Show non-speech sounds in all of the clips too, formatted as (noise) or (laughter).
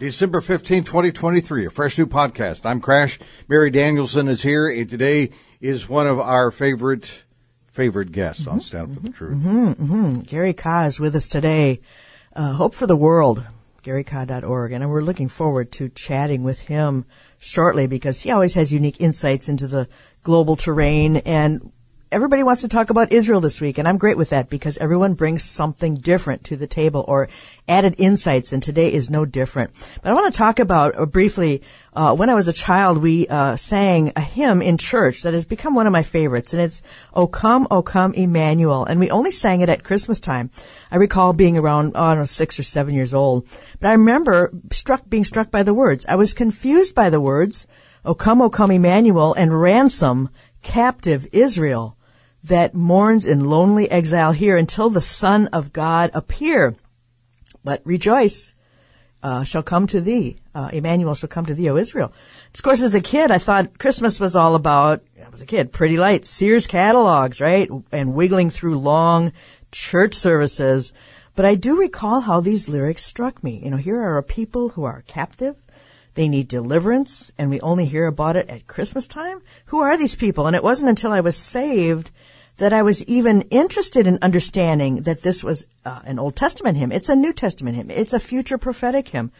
December 15, 2023, a fresh new podcast. I'm Crash. Mary Danielsen is here, and today is one of our favorite favorite guests on mm-hmm. Stand for the mm-hmm. Truth. Mm-hmm. Gary Kah is with us today. Uh, Hope for the World, GaryKah.org. And we're looking forward to chatting with him shortly because he always has unique insights into the global terrain. And everybody wants to talk about Israel this week. And I'm great with that because everyone brings something different to the table or added insights. And today is no different. But I want to talk about uh, briefly, uh, when I was a child, we uh, sang a hymn in church that has become one of my favorites. And it's, O come, O come, Emmanuel. And we only sang it at Christmas time. I recall being around, oh, I don't know, six or seven years old. But I remember struck, being struck by the words. I was confused by the words, O come, O come, Emmanuel, and ransom captive Israel that mourns in lonely exile here until the Son of God appear. But rejoice, uh, shall come to thee. Uh, Emmanuel shall come to thee, O Israel. Of course, as a kid, I thought Christmas was all about, I was a kid, pretty lights, Sears catalogs, right? And wiggling through long church services. But I do recall how these lyrics struck me. You know, here are a people who are captive. They need deliverance, and we only hear about it at Christmas time. Who are these people? And it wasn't until I was saved that I was even interested in understanding that this was uh, an Old Testament hymn. It's a New Testament hymn. It's a future prophetic hymn.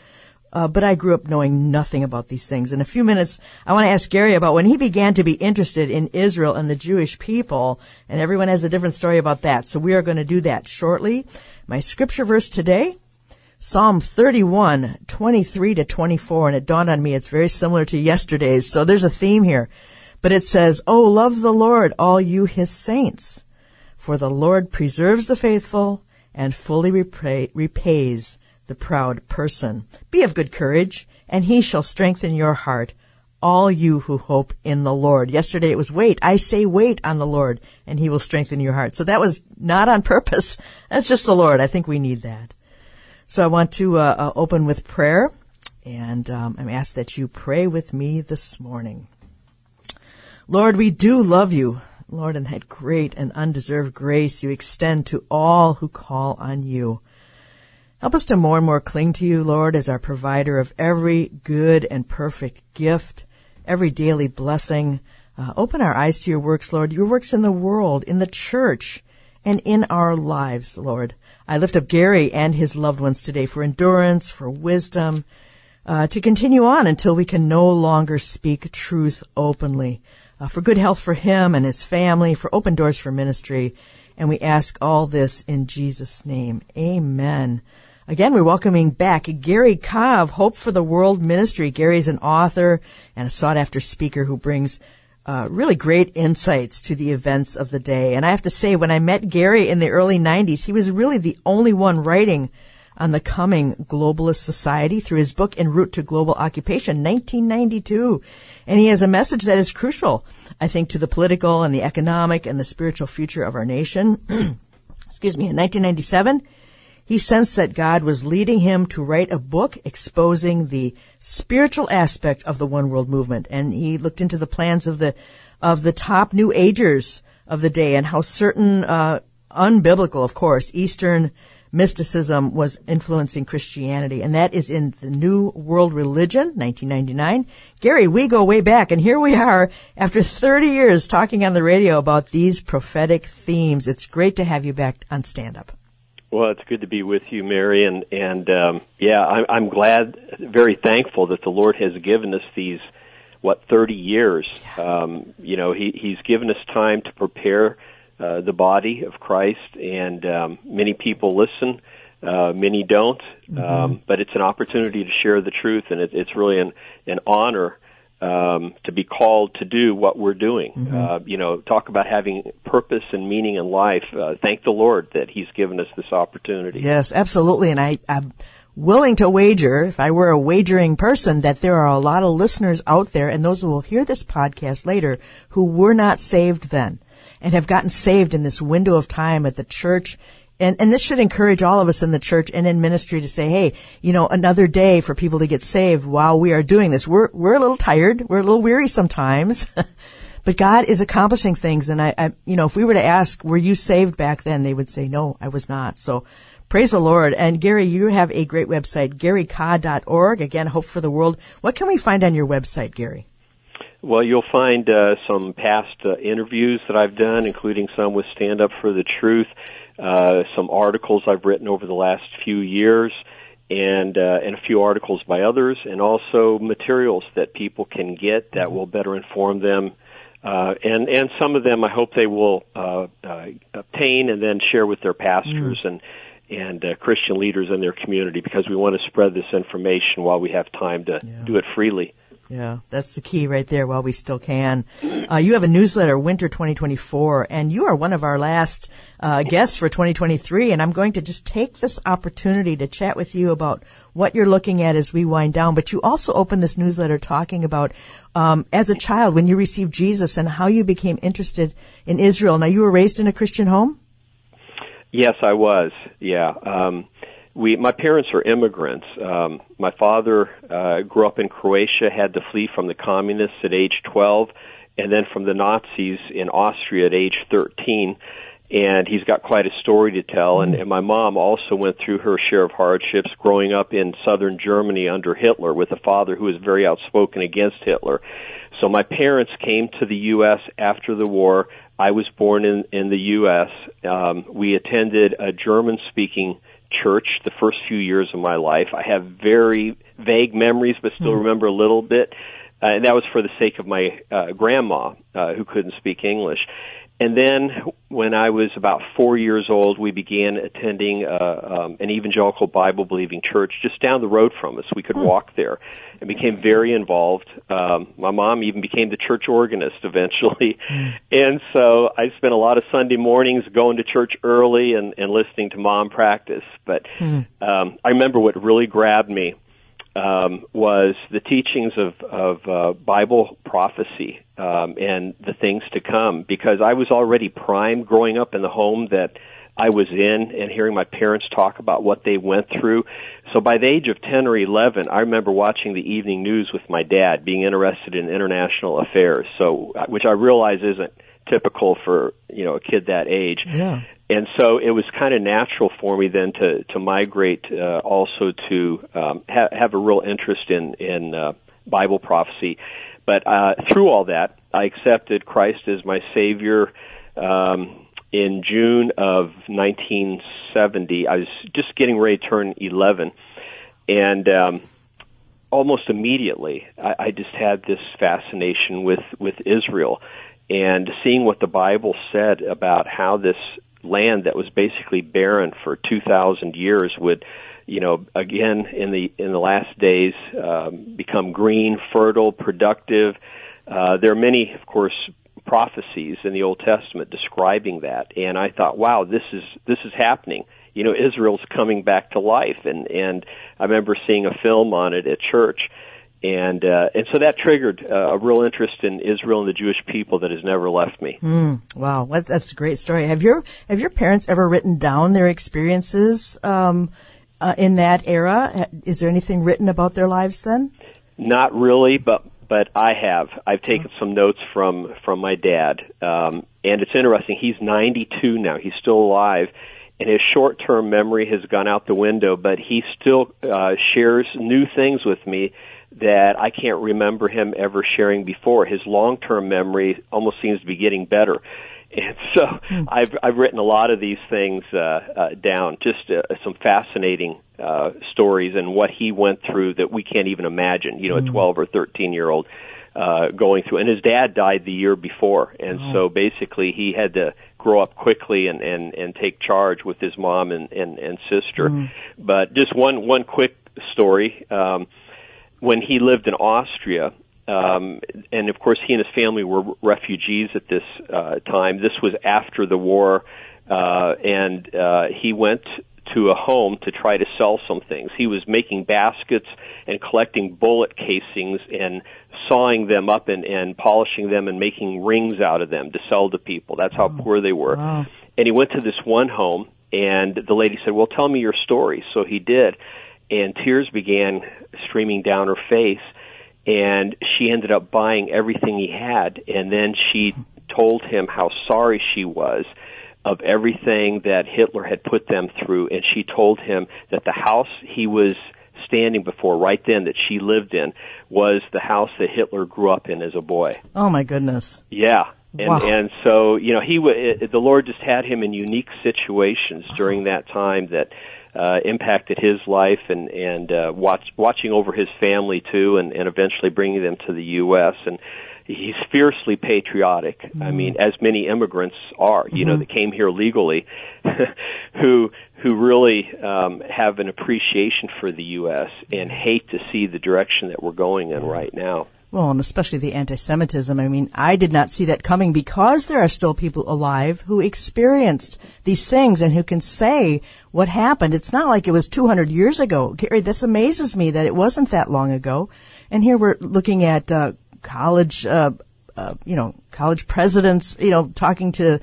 Uh, but I grew up knowing nothing about these things. In a few minutes, I want to ask Gary about when he began to be interested in Israel and the Jewish people, and everyone has a different story about that. So we are going to do that shortly. My scripture verse today, Psalm 31, 23 to 24, and it dawned on me it's very similar to yesterday's. So there's a theme here. But it says, Oh, love the Lord, all you his saints. For the Lord preserves the faithful and fully repay, repays the proud person. Be of good courage, and he shall strengthen your heart, all you who hope in the Lord. Yesterday it was wait. I say wait on the Lord, and he will strengthen your heart. So that was not on (laughs) purpose. That's just the Lord. I think we need that. So I want to uh, uh, open with prayer, and um, I'm asked that you pray with me this morning. Lord, we do love you. Lord, and that great and undeserved grace you extend to all who call on you. Help us to more and more cling to you, Lord, as our provider of every good and perfect gift, every daily blessing. Uh, open our eyes to your works, Lord, your works in the world, in the church, and in our lives, Lord. I lift up Gary and his loved ones today for endurance, for wisdom, uh, to continue on until we can no longer speak truth openly uh, for good health for him and his family, for open doors for ministry. And we ask all this in Jesus' name. Amen. Again, we're welcoming back Gary Kah of Hope for the World Ministry. Gary is an author and a sought after speaker who brings uh, really great insights to the events of the day. And I have to say, when I met Gary in the early 90s, he was really the only one writing on the coming globalist society through his book En route to global occupation 1992 and he has a message that is crucial i think to the political and the economic and the spiritual future of our nation. (clears throat) Excuse me in 1997 he sensed that God was leading him to write a book exposing the spiritual aspect of the one world movement. And he looked into the plans of the of the top new agers of the day and how certain uh, unbiblical of course eastern mysticism was influencing Christianity, and that is in the New World Religion, 1999. Gary, we go way back, and here we are after 30 years talking on the radio about these prophetic themes. It's great to have you back on Stand Up. Well, it's good to be with you, Mary, and and um, yeah, I'm, I'm glad, very thankful that the Lord has given us these what 30 years. Um, you know, He He's given us time to prepare uh, the body of Christ, and um, many people listen, uh, many don't. Mm-hmm. Um, but it's an opportunity to share the truth, and it, it's really an an honor um, to be called to do what we're doing. Mm-hmm. Uh, you know, talk about having purpose and meaning in life. Uh, thank the Lord that He's given us this opportunity. Yes, absolutely. And I, I willing to wager, if I were a wagering person, that there are a lot of listeners out there and those who will hear this podcast later who were not saved then and have gotten saved in this window of time at the church. And, and this should encourage all of us in the church and in ministry to say, hey, you know, another day for people to get saved while we are doing this. We're, we're a little tired. We're a little weary sometimes. (laughs) but God is accomplishing things. And I, I, you know, if we were to ask, were you saved back then? They would say, no, I was not. So praise the Lord. And Gary, you have a great website, garykah.org. Again, Hope for the World. What can we find on your website, Gary? Well, you'll find uh, some past uh, interviews that I've done, including some with Stand Up for the Truth, uh, some articles I've written over the last few years, and uh, and a few articles by others, and also materials that people can get that will better inform them. Uh, and and some of them, I hope they will uh, uh, obtain and then share with their pastors mm. and and uh, Christian leaders in their community because we want to spread this information while we have time to yeah. do it freely. Yeah, that's the key right there while we still can. Uh, you have a newsletter, Winter 2024, and you are one of our last uh, guests for 2023. And I'm going to just take this opportunity to chat with you about what you're looking at as we wind down. But you also opened this newsletter talking about um, as a child when you received Jesus and how you became interested in Israel. Now, you were raised in a Christian home? Yes, I was. Yeah. Um, we my parents are immigrants. Um, my father uh, grew up in Croatia, had to flee from the communists at age 12, and then from the Nazis in Austria at age 13. And he's got quite a story to tell. And, and my mom also went through her share of hardships growing up in southern Germany under Hitler with a father who was very outspoken against Hitler. So my parents came to the U.S. after the war. I was born in in the U.S. Um, we attended a German-speaking church the first few years of my life. I have very vague memories, but still mm. remember a little bit. Uh, and that was for the sake of my uh, grandma, uh, who couldn't speak English. And then when I was about four years old, we began attending uh, um, an evangelical Bible believing church just down the road from us. We could hmm. walk there and became very involved. Um, my mom even became the church organist eventually. Hmm. And so I spent a lot of Sunday mornings going to church early and, and listening to mom practice. But hmm. um, I remember what really grabbed me um, was the teachings of, of uh, Bible prophecy um, and the things to come. Because I was already primed growing up in the home that I was in and hearing my parents talk about what they went through. So by the age of 10 or 11, I remember watching the evening news with my dad, being interested in international affairs. So, uh, which I realize isn't typical for, you know, a kid that age. Yeah and so it was kind of natural for me then to to migrate uh, also to um, ha- have a real interest in in uh, Bible prophecy. But uh, through all that, I accepted Christ as my Savior um, in June of 1970. I was just getting ready to turn 11, and um, almost immediately, I, I just had this fascination with with Israel and seeing what the Bible said about how this land that was basically barren for 2,000 years would, you know, again in the in the last days um, become green, fertile, productive. Uh, there are many, of course, prophecies in the Old Testament describing that, and I thought, wow, this is this is happening. You know, Israel's coming back to life, and and I remember seeing a film on it at church and uh, and so that triggered uh, a real interest in Israel and the Jewish people that has never left me. Mm, wow, that's a great story. Have your have your parents ever written down their experiences um, uh, in that era? Is there anything written about their lives then? Not really, but but I have. I've taken some notes from from my dad, um, and it's interesting. He's 92 now. He's still alive. And his short-term memory has gone out the window, but he still uh, shares new things with me that I can't remember him ever sharing before. His long-term memory almost seems to be getting better. And (laughs) so hmm. I've I've written a lot of these things uh, uh, down, just uh, some fascinating uh, stories and what he went through that we can't even imagine. You know, a hmm. 12 or 13 year old uh, going through, and his dad died the year before, and oh. so basically he had to grow up quickly and and and take charge with his mom and and, and sister. Mm. But just one one quick story. Um, when he lived in Austria, um, and of course he and his family were refugees at this uh, time. This was after the war, uh, and uh, he went to a home to try to sell some things. He was making baskets and collecting bullet casings and sawing them up and, and polishing them and making rings out of them to sell to people. That's how poor they were. Wow. And he went to this one home, and the lady said, "Well, tell me your story." So he did, and tears began streaming down her face. And she ended up buying everything he had, and then she told him how sorry she was of everything that Hitler had put them through, and she told him that the house he was standing before right then that she lived in was the house that Hitler grew up in as a boy. Oh my goodness. Yeah. And Wow. and so you know he wa it, the Lord just had him in unique situations during that time that uh, impacted his life and and uh, watch, watching over his family too and and eventually bringing them to the U.S. and he's fiercely patriotic. I mean, as many immigrants are, you know, that came here legally, (laughs) who who really um, have an appreciation for the U.S. and hate to see the direction that we're going in right now. Well, and especially the anti-Semitism. I mean, I did not see that coming because there are still people alive who experienced these things and who can say what happened. It's not like it was 200 years ago. Gary, this amazes me that it wasn't that long ago. And here we're looking at uh, college, uh, uh, you know, college presidents, you know, talking to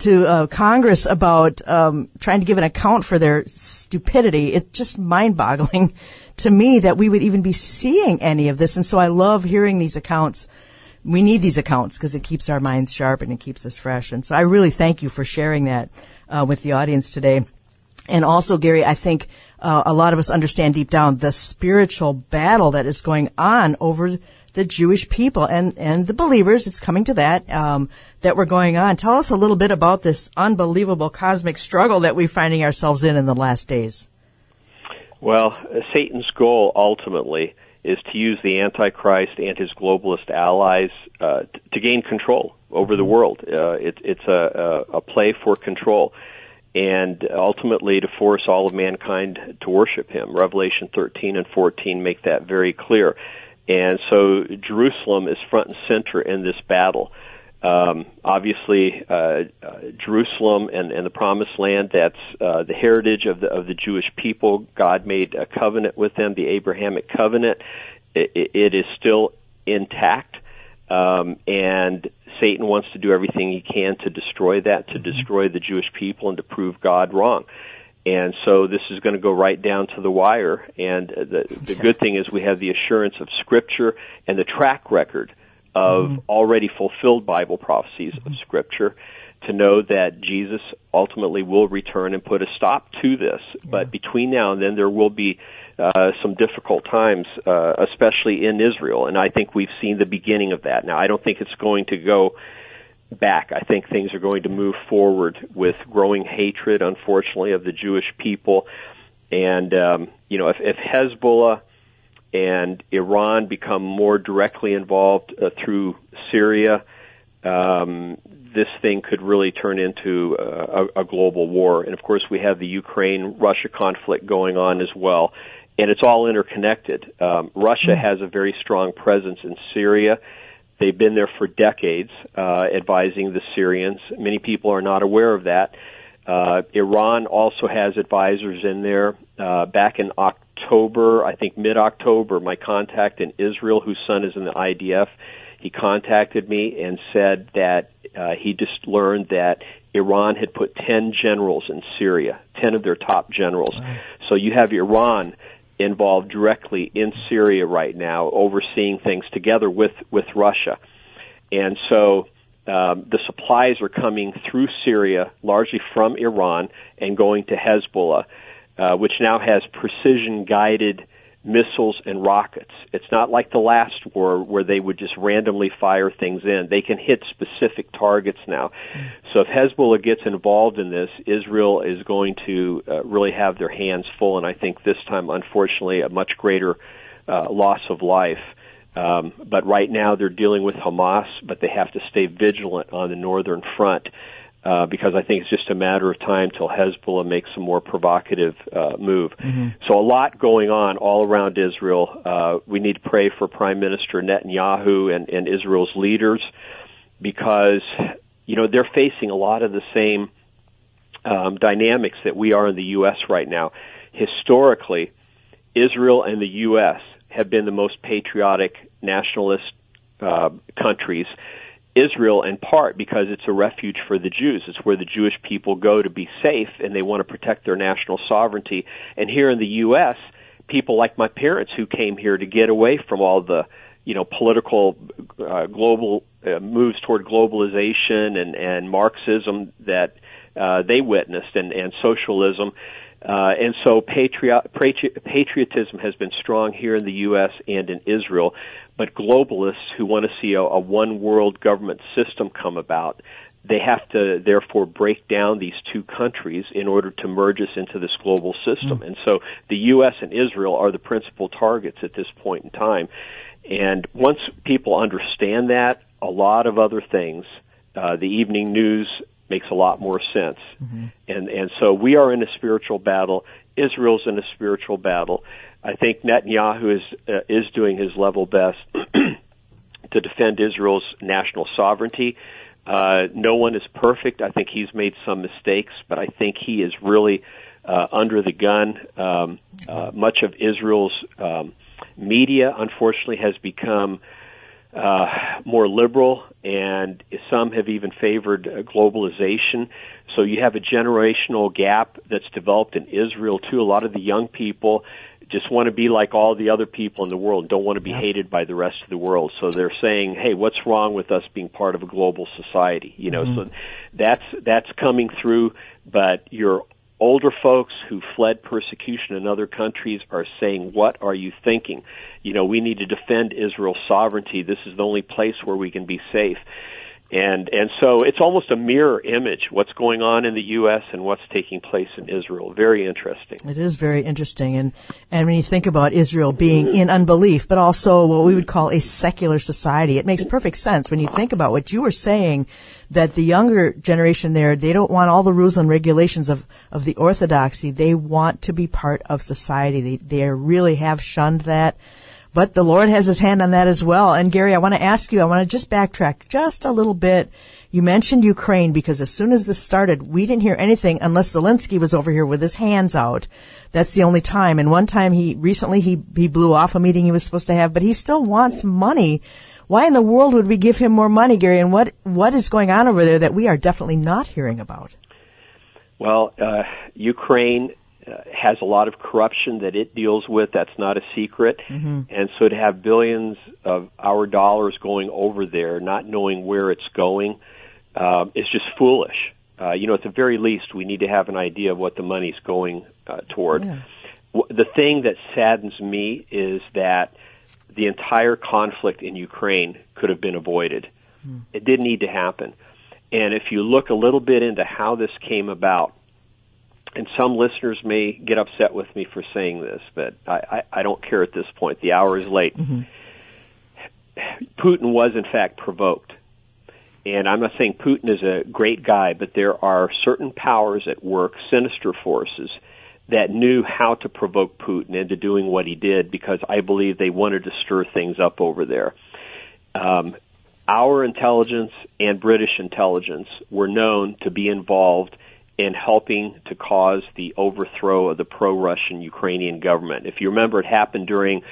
to uh, Congress about um, trying to give an account for their stupidity. It's just mind-boggling (laughs) to me that we would even be seeing any of this. And so I love hearing these accounts. We need these accounts because it keeps our minds sharp and it keeps us fresh. And so I really thank you for sharing that uh, with the audience today. And also, Gary, I think uh, a lot of us understand deep down the spiritual battle that is going on over the Jewish people and, and the believers. It's coming to that um, that we're going on. Tell us a little bit about this unbelievable cosmic struggle that we're finding ourselves in in the last days. Well, Satan's goal ultimately is to use the Antichrist and his globalist allies uh, t- to gain control over the world. Uh, it, it's a, a, a play for control and ultimately to force all of mankind to worship him. Revelation 13 and 14 make that very clear. And so Jerusalem is front and center in this battle. Um, obviously, uh, uh, Jerusalem and, and the Promised Land, that's uh, the heritage of the, of the Jewish people. God made a covenant with them, the Abrahamic covenant. It, it is still intact. Um, and Satan wants to do everything he can to destroy that, to destroy the Jewish people, and to prove God wrong. And so this is going to go right down to the wire. And the, the good thing is we have the assurance of Scripture and the track record of already fulfilled Bible prophecies of Scripture to know that Jesus ultimately will return and put a stop to this. But between now and then, there will be uh, some difficult times, uh, especially in Israel. And I think we've seen the beginning of that. Now, I don't think it's going to go back. I think things are going to move forward with growing hatred, unfortunately, of the Jewish people. And, um, you know, if, if Hezbollah and Iran become more directly involved uh, through Syria, um, this thing could really turn into uh, a, a global war. And of course, we have the Ukraine Russia conflict going on as well. And it's all interconnected. Um, Russia has a very strong presence in Syria. They've been there for decades, uh, advising the Syrians. Many people are not aware of that. Uh, Iran also has advisors in there. Uh, back in October, I think mid October, my contact in Israel, whose son is in the IDF, he contacted me and said that uh, he just learned that Iran had put 10 generals in Syria, 10 of their top generals. So you have Iran involved directly in Syria right now, overseeing things together with, with Russia. And so um, the supplies are coming through Syria, largely from Iran, and going to Hezbollah, uh, which now has precision guided missiles and rockets. It's not like the last war where they would just randomly fire things in. They can hit specific targets now. So if Hezbollah gets involved in this, Israel is going to uh, really have their hands full, and I think this time, unfortunately, a much greater uh, loss of life. Um, but right now they're dealing with Hamas, but they have to stay vigilant on the northern front uh, because I think it's just a matter of time till Hezbollah makes a more provocative uh, move. So a lot going on all around Israel. Uh, we need to pray for Prime Minister Netanyahu and, and Israel's leaders because you know they're facing a lot of the same um, dynamics that we are in the U.S. right now. Historically, Israel and the U.S. have been the most patriotic nationalist uh, countries. Israel, in part, because it's a refuge for the Jews. It's where the Jewish people go to be safe, and they want to protect their national sovereignty. And here in the U.S., people like my parents who came here to get away from all the you know political uh, global uh, moves toward globalization and and Marxism that uh, they witnessed and and socialism uh, and so patriot, patriotism has been strong here in the U.S. and in Israel, but globalists who want to see a, a one world government system come about, they have to therefore break down these two countries in order to merge us into this global system. Mm. And so the U.S. and Israel are the principal targets at this point in time. And once people understand that, a lot of other things, uh, the evening news makes a lot more sense. Mm-hmm. And and so we are in a spiritual battle. Israel's in a spiritual battle. I think Netanyahu is uh, is doing his level best (clears throat) to defend Israel's national sovereignty. Uh, no one is perfect. I think he's made some mistakes, but I think he is really uh, under the gun. Um, uh, much of Israel's um, media, unfortunately, has become uh, more liberal, and some have even favored uh, globalization. So you have a generational gap that's developed in Israel too. A lot of the young people just want to be like all the other people in the world don't want to be hated by the rest of the world. So they're saying, "Hey, what's wrong with us being part of a global society?" You know, mm-hmm. so that's that's coming through. But you're older folks who fled persecution in other countries are saying, What are you thinking? You know, we need to defend Israel's sovereignty. This is the only place where we can be safe and and so it's almost a mirror image what's going on in the U.S. and what's taking place in Israel. Very interesting. It is very interesting, and and when you think about Israel being in unbelief, but also what we would call a secular society, it makes perfect sense when you think about what you were saying. That the younger generation there, they don't want all the rules and regulations of, of the orthodoxy. They want to be part of society. They, they really have shunned that. But the Lord has his hand on that as well. And Gary, I want to ask you, I want to just backtrack just a little bit. You mentioned Ukraine because as soon as this started, we didn't hear anything unless Zelensky was over here with his hands out. That's the only time. And one time he, recently he, he blew off a meeting he was supposed to have, but he still wants money. Why in the world would we give him more money, Gary? And what, what is going on over there that we are definitely not hearing about? Well, uh, Ukraine has a lot of corruption that it deals with. That's not a secret. Mm-hmm. And so to have billions of our dollars going over there, not knowing where it's going, uh, is just foolish. Uh, you know, at the very least, we need to have an idea of what the money's going uh, toward. Yeah. The thing that saddens me is that the entire conflict in Ukraine could have been avoided. Mm. It didn't need to happen. And if you look a little bit into how this came about, and some listeners may get upset with me for saying this, but I, I, I don't care at this point. The hour is late. Mm-hmm. Putin was, in fact, provoked. And I'm not saying Putin is a great guy, but there are certain powers at work, sinister forces, that knew how to provoke Putin into doing what he did because I believe they wanted to stir things up over there. Um, our intelligence and British intelligence were known to be involved in helping to cause the overthrow of the pro-Russian Ukrainian government. If you remember, it happened during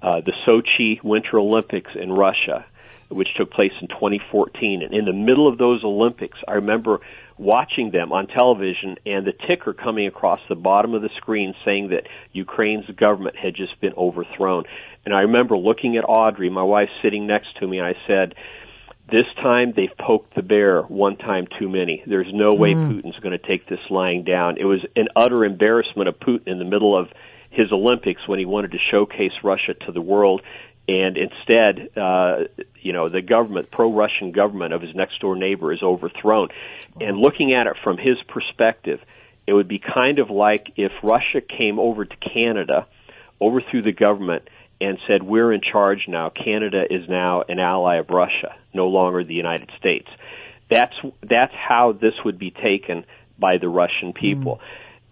uh, the Sochi Winter Olympics in Russia, which took place in 2014. And in the middle of those Olympics, I remember watching them on television and the ticker coming across the bottom of the screen saying that Ukraine's government had just been overthrown. And I remember looking at Audrey, my wife, sitting next to me, and I said, this time they've poked the bear one time too many. There's no way mm. Putin's going to take this lying down. It was an utter embarrassment of Putin in the middle of his Olympics when he wanted to showcase Russia to the world, and instead, uh, you know, the government, pro-Russian government of his next door neighbor is overthrown. And looking at it from his perspective, it would be kind of like if Russia came over to Canada, overthrew the government, and said, We're in charge now. Canada is now an ally of Russia, no longer the United States. That's, that's how this would be taken by the Russian people.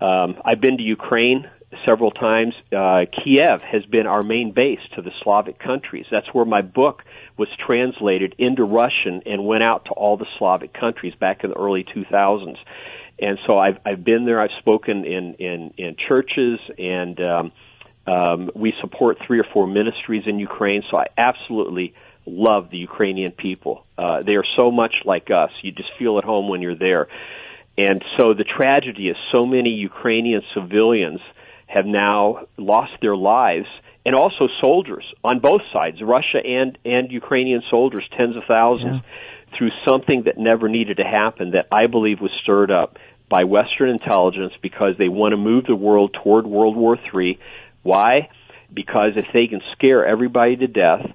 Mm. Um, I've been to Ukraine several times. Uh, Kiev has been our main base to the Slavic countries. That's where my book was translated into Russian and went out to all the Slavic countries back in the early 2000s. and so I've I've been there. I've spoken in in in churches, and um, um, we support three or four ministries in Ukraine. So I absolutely love the Ukrainian people. Uh, they are so much like us. You just feel at home when you're there. And so the tragedy is so many Ukrainian civilians have now lost their lives and also soldiers on both sides, Russia and, and Ukrainian soldiers, tens of thousands, yeah. through something that never needed to happen that I believe was stirred up by Western intelligence because they want to move the world toward World War III. Why? Because if they can scare everybody to death,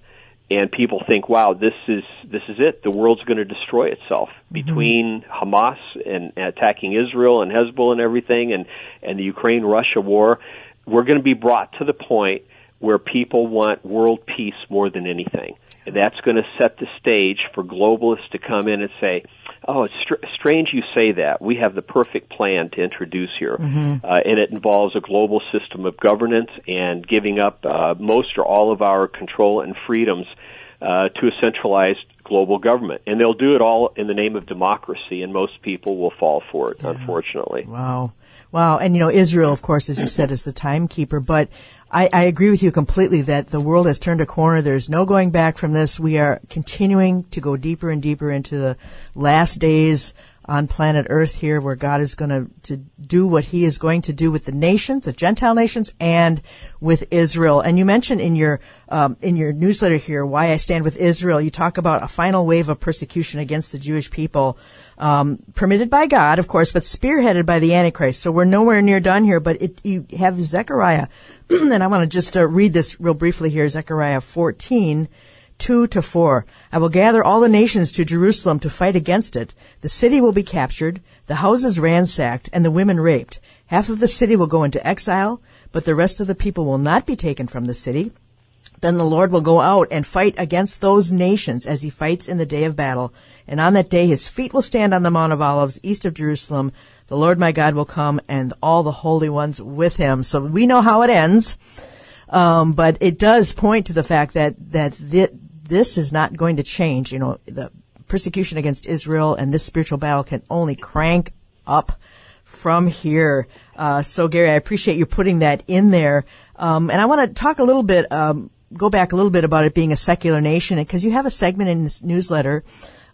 and people think, "Wow, this is this is it. The world's going to destroy itself." Mm-hmm. Between Hamas and attacking Israel and Hezbollah and everything, and and the Ukraine-Russia war, we're going to be brought to the point where people want world peace more than anything. And that's going to set the stage for globalists to come in and say, "Oh, it's str- strange you say that. We have the perfect plan to introduce here, mm-hmm. uh, and it involves a global system of governance and giving up uh, most or all of our control and freedoms uh, to a centralized global government. And they'll do it all in the name of democracy, and most people will fall for it, yeah. unfortunately. Wow. Wow. And, you know, Israel, of course, as you said, is the timekeeper. But I, I agree with you completely that the world has turned a corner. There's no going back from this. We are continuing to go deeper and deeper into the last days on planet Earth here where God is going to do what he is going to do with the nations, the Gentile nations, and with Israel. And you mentioned in your, um, in your newsletter here, Why I Stand with Israel, you talk about a final wave of persecution against the Jewish people, um, permitted by God, of course, but spearheaded by the Antichrist. So we're nowhere near done here, but it, you have Zechariah, (clears throat) and I want to just uh, read this real briefly here, Zechariah 14, two to four. I will gather all the nations to Jerusalem to fight against it. The city will be captured, the houses ransacked, and the women raped. Half of the city will go into exile, but the rest of the people will not be taken from the city. Then the Lord will go out and fight against those nations as he fights in the day of battle. And on that day his feet will stand on the Mount of Olives east of Jerusalem. The Lord my God will come and all the holy ones with him. So we know how it ends. Um, but it does point to the fact that that th- this is not going to change. You know, the persecution against Israel and this spiritual battle can only crank up from here. Uh, so, Gary, I appreciate you putting that in there. Um, and I want to talk a little bit, um, go back a little bit about it being a secular nation, because you have a segment in this newsletter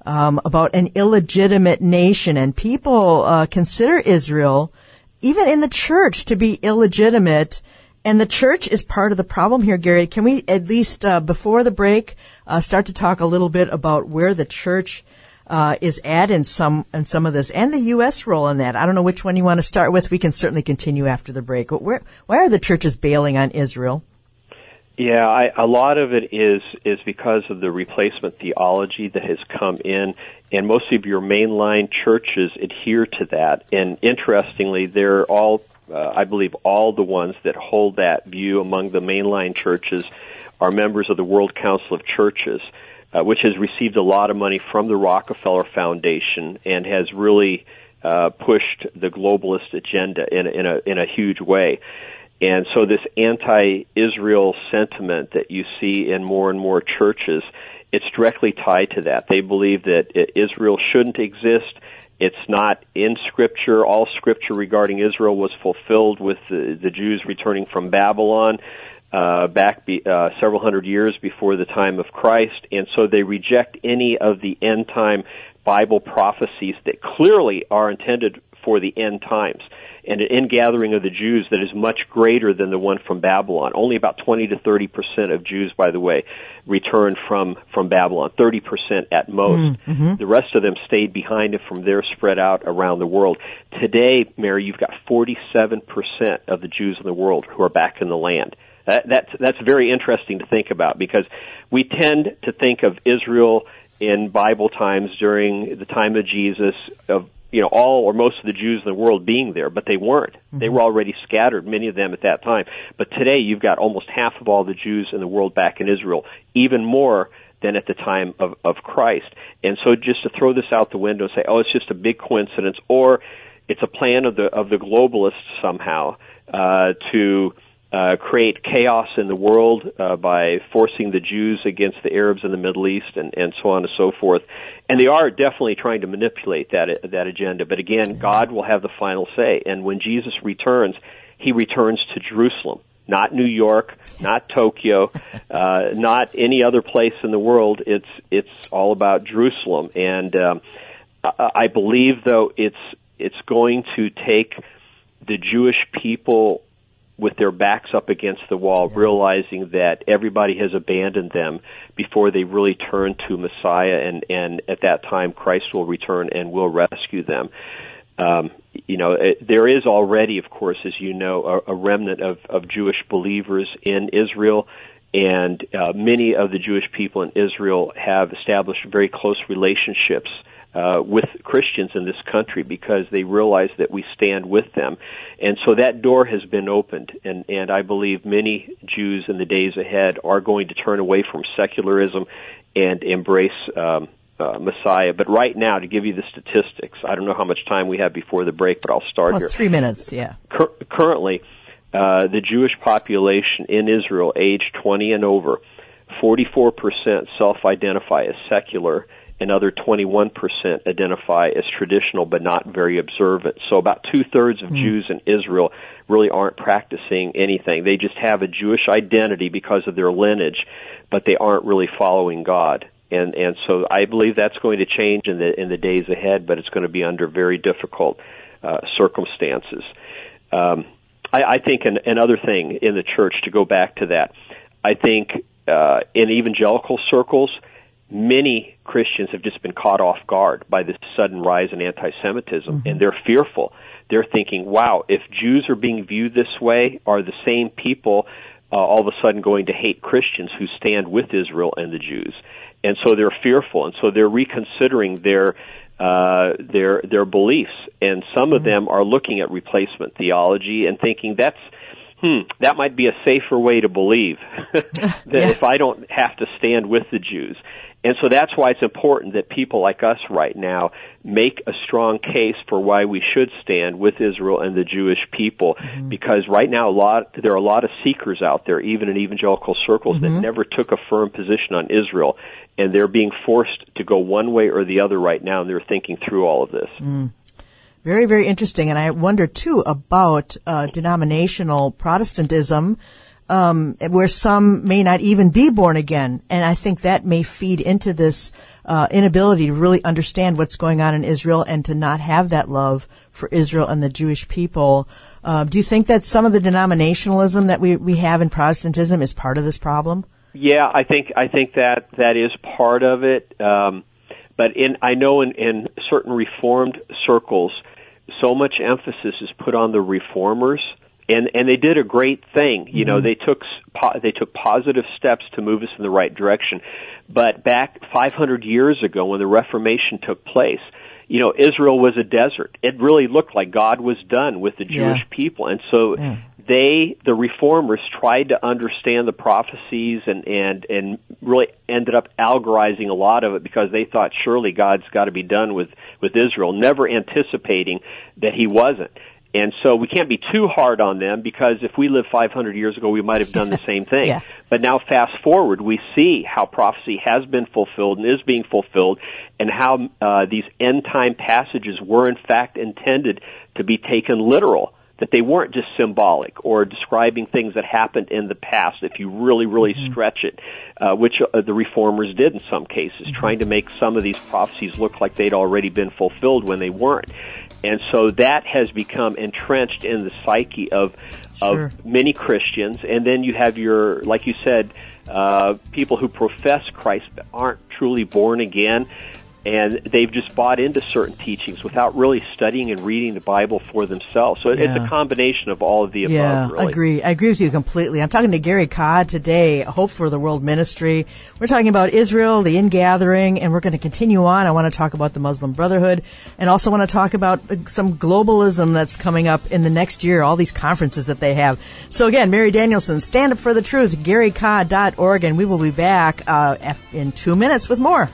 um, about an illegitimate nation, and people uh, consider Israel, even in the church, to be illegitimate. And the church is part of the problem here, Gary. Can we at least, uh, before the break, uh, start to talk a little bit about where the church uh, is at in some in some of this, and the U.S. role in that? I don't know which one you want to start with. We can certainly continue after the break. Where, why are the churches bailing on Israel? Yeah, I, a lot of it is is because of the replacement theology that has come in, and most of your mainline churches adhere to that. And interestingly, they're all uh, I believe all the ones that hold that view among the mainline churches are members of the World Council of Churches, uh, which has received a lot of money from the Rockefeller Foundation and has really uh, pushed the globalist agenda in, in a in a huge way. And so this anti-Israel sentiment that you see in more and more churches, it's directly tied to that. They believe that Israel shouldn't exist it's not in Scripture. All Scripture regarding Israel was fulfilled with the, the Jews returning from Babylon uh, back be, uh, several hundred years before the time of Christ, and so they reject any of the end time Bible prophecies that clearly are intended for the end times and an ingathering of the Jews that is much greater than the one from Babylon. Only about 20 to 30 percent of Jews, by the way, returned from, from Babylon. 30 percent at most. Mm, mm-hmm. The rest of them stayed behind and from there spread out around the world. Today, Mary, you've got 47 percent of the Jews in the world who are back in the land. That, that's, that's very interesting to think about because we tend to think of Israel in Bible times during the time of Jesus, of you know all or most of the Jews in the world being there, but they weren't. Mm-hmm. They were already scattered, many of them at that time. But today, you've got almost half of all the Jews in the world back in Israel, even more than at the time of, of Christ. And so, just to throw this out the window and say, "Oh, it's just a big coincidence," or it's a plan of the of the globalists somehow uh, to uh, create chaos in the world uh, by forcing the Jews against the Arabs in the Middle East and, and so on and so forth. And they are definitely trying to manipulate that that agenda. But again, God will have the final say. And when Jesus returns, he returns to Jerusalem, not New York, not Tokyo, uh, not any other place in the world. It's it's all about Jerusalem. And um, I, I believe, though, it's it's going to take the Jewish people with their backs up against the wall, realizing that everybody has abandoned them before they really turn to Messiah, and and at that time Christ will return and will rescue them. Um, you know, it, there is already, of course, as you know, a, a remnant of, of Jewish believers in Israel, and uh, many of the Jewish people in Israel have established very close relationships uh, with Christians in this country because they realize that we stand with them. And so that door has been opened, and, and I believe many Jews in the days ahead are going to turn away from secularism and embrace um, uh, Messiah. But right now, to give you the statistics, I don't know how much time we have before the break, but I'll start oh, here. Three minutes, yeah. Cur- currently, uh, the Jewish population in Israel, age 20 and over, 44% self-identify as secular another 21% identify as traditional but not very observant. So about two thirds of mm. Jews in Israel really aren't practicing anything. They just have a Jewish identity because of their lineage, but they aren't really following God. And and so I believe that's going to change in the in the days ahead, but it's going to be under very difficult uh, circumstances. Um, I, I think an, another thing in the church to go back to that, I think uh, in evangelical circles, many Christians have just been caught off guard by this sudden rise in anti-Semitism, mm-hmm. and they're fearful. They're thinking, "Wow, if Jews are being viewed this way, are the same people uh, all of a sudden going to hate Christians who stand with Israel and the Jews?" And so they're fearful, and so they're reconsidering their uh, their their beliefs, and some of mm-hmm. them are looking at replacement theology and thinking that's hmm, that might be a safer way to believe (laughs) (laughs) that yeah. if I don't have to stand with the Jews. And so that's why it's important that people like us right now make a strong case for why we should stand with Israel and the Jewish people mm-hmm. because right now a lot there are a lot of seekers out there even in evangelical circles mm-hmm. that never took a firm position on Israel and they're being forced to go one way or the other right now and they're thinking through all of this. Mm. Very, very interesting. And I wonder too about uh, denominational Protestantism um, where some may not even be born again. And I think that may feed into this uh, inability to really understand what's going on in Israel and to not have that love for Israel and the Jewish people. Uh, do you think that some of the denominationalism that we, we have in Protestantism is part of this problem? Yeah, I think I think that that is part of it. Um, but in I know in, in certain Reformed circles, so much emphasis is put on the reformers and and they did a great thing. You mm-hmm. know, they took po- they took positive steps to move us in the right direction. But back 500 years ago, when the Reformation took place, you know, Israel was a desert. It really looked like God was done with the Jewish yeah. people, and so. Yeah. They, the reformers, tried to understand the prophecies and and and really ended up allegorizing a lot of it because they thought surely God's got to be done with with Israel, never anticipating that He wasn't. And so we can't be too hard on them because if we lived 500 years ago, we might have done the (laughs) same thing. yeah. But now fast forward, we see how prophecy has been fulfilled and is being fulfilled and how uh, these end time passages were in fact intended to be taken literal. That they weren't just symbolic or describing things that happened in the past if you really, really mm-hmm. stretch it, uh, which uh, the reformers did in some cases, mm-hmm. trying to make some of these prophecies look like they'd already been fulfilled when they weren't. And so that has become entrenched in the psyche of sure. of many Christians. And then you have your, like you said, uh, people who profess Christ but aren't truly born again and they've just bought into certain teachings without really studying and reading the Bible for themselves. So yeah. it's a combination of all of the above. Yeah, really. agree. I agree with you completely. I'm talking to Gary Kah today, Hope for the World Ministry. We're talking about Israel, the ingathering, and we're going to continue on. I want to talk about the Muslim Brotherhood, and also want to talk about some globalism that's coming up in the next year. All these conferences that they have. So again, Mary Danielsen, Stand Up for the Truth, GaryKah.org, and we will be back uh, in two minutes with more.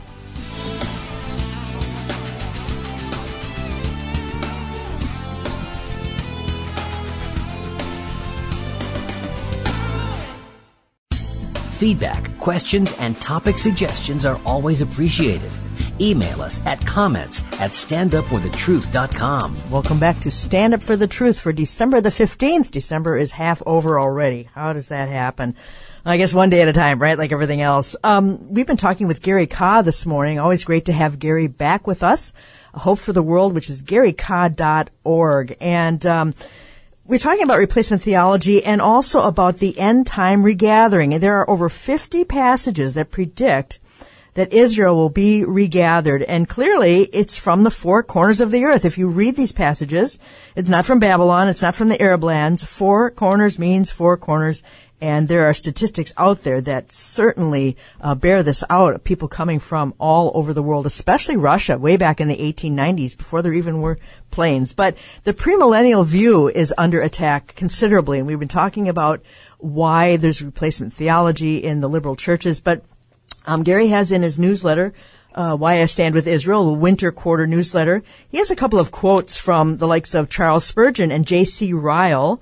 Feedback, questions, and topic suggestions are always appreciated. Email us at comments at standupforthetruth.com. Welcome back to Stand Up for the Truth for December the 15th. December is half over already. How does that happen? I guess one day at a time, right? Like everything else. Um, we've been talking with Gary Kah this morning. Always great to have Gary back with us. Hope for the World, which is garykah.org. And, um, we're talking about replacement theology and also about the end time regathering. And There are over 50 passages that predict that Israel will be regathered. And clearly, it's from the four corners of the earth. If you read these passages, it's not from Babylon, it's not from the Arab lands. Four corners means four corners. And there are statistics out there that certainly uh, bear this out. Of people coming from all over the world, especially Russia, way back in the 1890s, before there even were planes. But the premillennial view is under attack considerably, and we've been talking about why there's replacement theology in the liberal churches. But um, Gary has in his newsletter, uh, Why I Stand with Israel, the winter quarter newsletter, he has a couple of quotes from the likes of Charles Spurgeon and J.C. Ryle.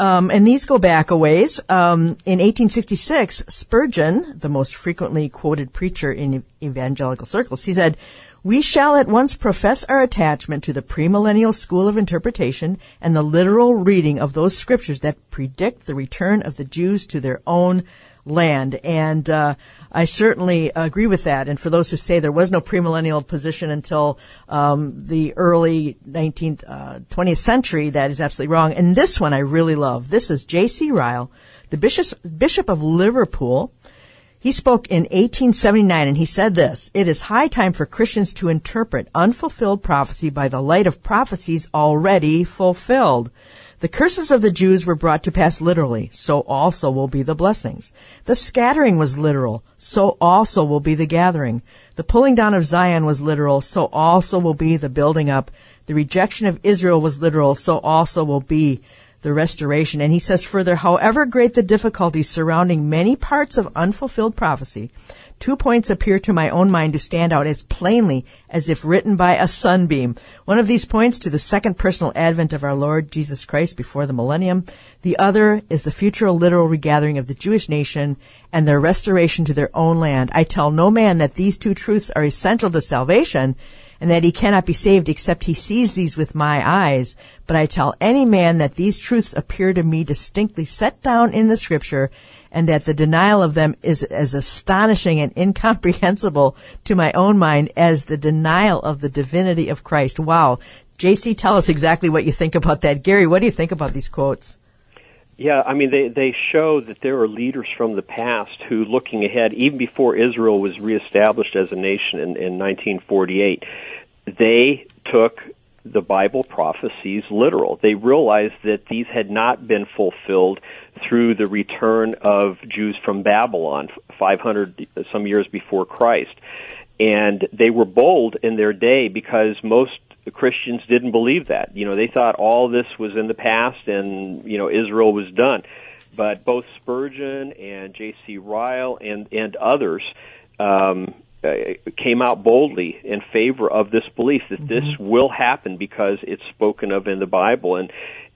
Um, and these go back a ways. Um, in 1866, Spurgeon, the most frequently quoted preacher in evangelical circles, he said, we shall at once profess our attachment to the premillennial school of interpretation and the literal reading of those scriptures that predict the return of the Jews to their own land. And uh, I certainly agree with that. And for those who say there was no premillennial position until um, the early 19th, uh, 20th century, that is absolutely wrong. And this one I really love. This is J.C. Ryle, the bishop, bishop of Liverpool. He spoke in 1879 and he said this, It is high time for Christians to interpret unfulfilled prophecy by the light of prophecies already fulfilled. The curses of the Jews were brought to pass literally, so also will be the blessings. The scattering was literal, so also will be the gathering. The pulling down of Zion was literal, so also will be the building up. The rejection of Israel was literal, so also will be the restoration. And he says further, however great the difficulties surrounding many parts of unfulfilled prophecy, Two points appear to my own mind to stand out as plainly as if written by a sunbeam. One of these points to the second personal advent of our Lord Jesus Christ before the millennium. The other is the future literal regathering of the Jewish nation and their restoration to their own land. I tell no man that these two truths are essential to salvation and that he cannot be saved except he sees these with my eyes. But I tell any man that these truths appear to me distinctly set down in the scripture and that the denial of them is as astonishing and incomprehensible to my own mind as the denial of the divinity of Christ. Wow. JC, tell us exactly what you think about that. Gary, what do you think about these quotes? Yeah, I mean, they, they show that there are leaders from the past who, looking ahead, even before Israel was reestablished as a nation in, in 1948, they took the Bible prophecies literal. They realized that these had not been fulfilled through the return of Jews from Babylon 500 some years before Christ. And they were bold in their day because most Christians didn't believe that. You know, they thought all this was in the past and, you know, Israel was done. But both Spurgeon and J.C. Ryle and, and others, um, uh, came out boldly in favor of this belief that this mm-hmm. will happen because it's spoken of in the Bible and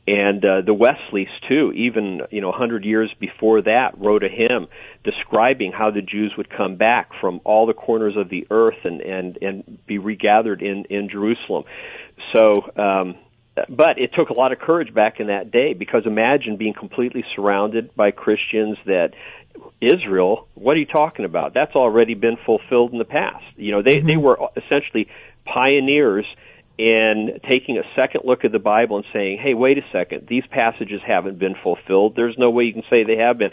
and uh, the Wesleys too even you know 100 years before that wrote a hymn describing how the Jews would come back from all the corners of the earth and and and be regathered in in Jerusalem so um but it took a lot of courage back in that day because imagine being completely surrounded by Christians that Israel, what are you talking about? That's already been fulfilled in the past. You know, they, mm-hmm. they were essentially pioneers in taking a second look at the Bible and saying, hey, wait a second, these passages haven't been fulfilled. There's no way you can say they have been.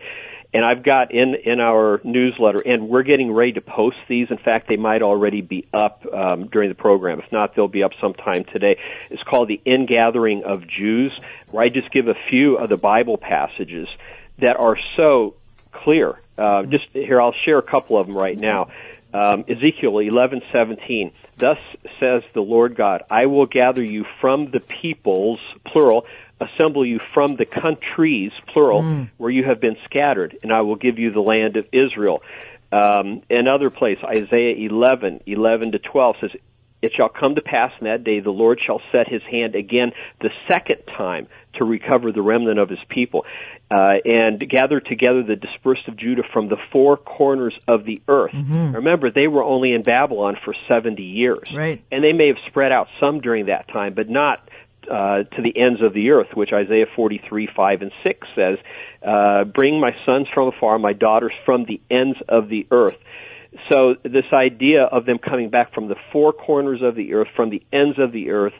And I've got in, in our newsletter, and we're getting ready to post these. In fact, they might already be up um, during the program. If not, they'll be up sometime today. It's called The Ingathering of Jews, where I just give a few of the Bible passages that are so clear. Uh, just here, I'll share a couple of them right now. Um, Ezekiel 11:17. Thus says the Lord God, I will gather you from the peoples, plural, assemble you from the countries, plural, mm. where you have been scattered, and I will give you the land of Israel. Um, another place, Isaiah 11, 11 to 12 says, it shall come to pass in that day the Lord shall set his hand again the second time to recover the remnant of his people uh, and gather together the dispersed of Judah from the four corners of the earth. Remember, they were only in Babylon for 70 years. Right. And they may have spread out some during that time, but not uh, to the ends of the earth, which Isaiah 43, 5 and 6 says, uh, Bring my sons from afar, my daughters from the ends of the earth. So this idea of them coming back from the four corners of the earth, from the ends of the earth,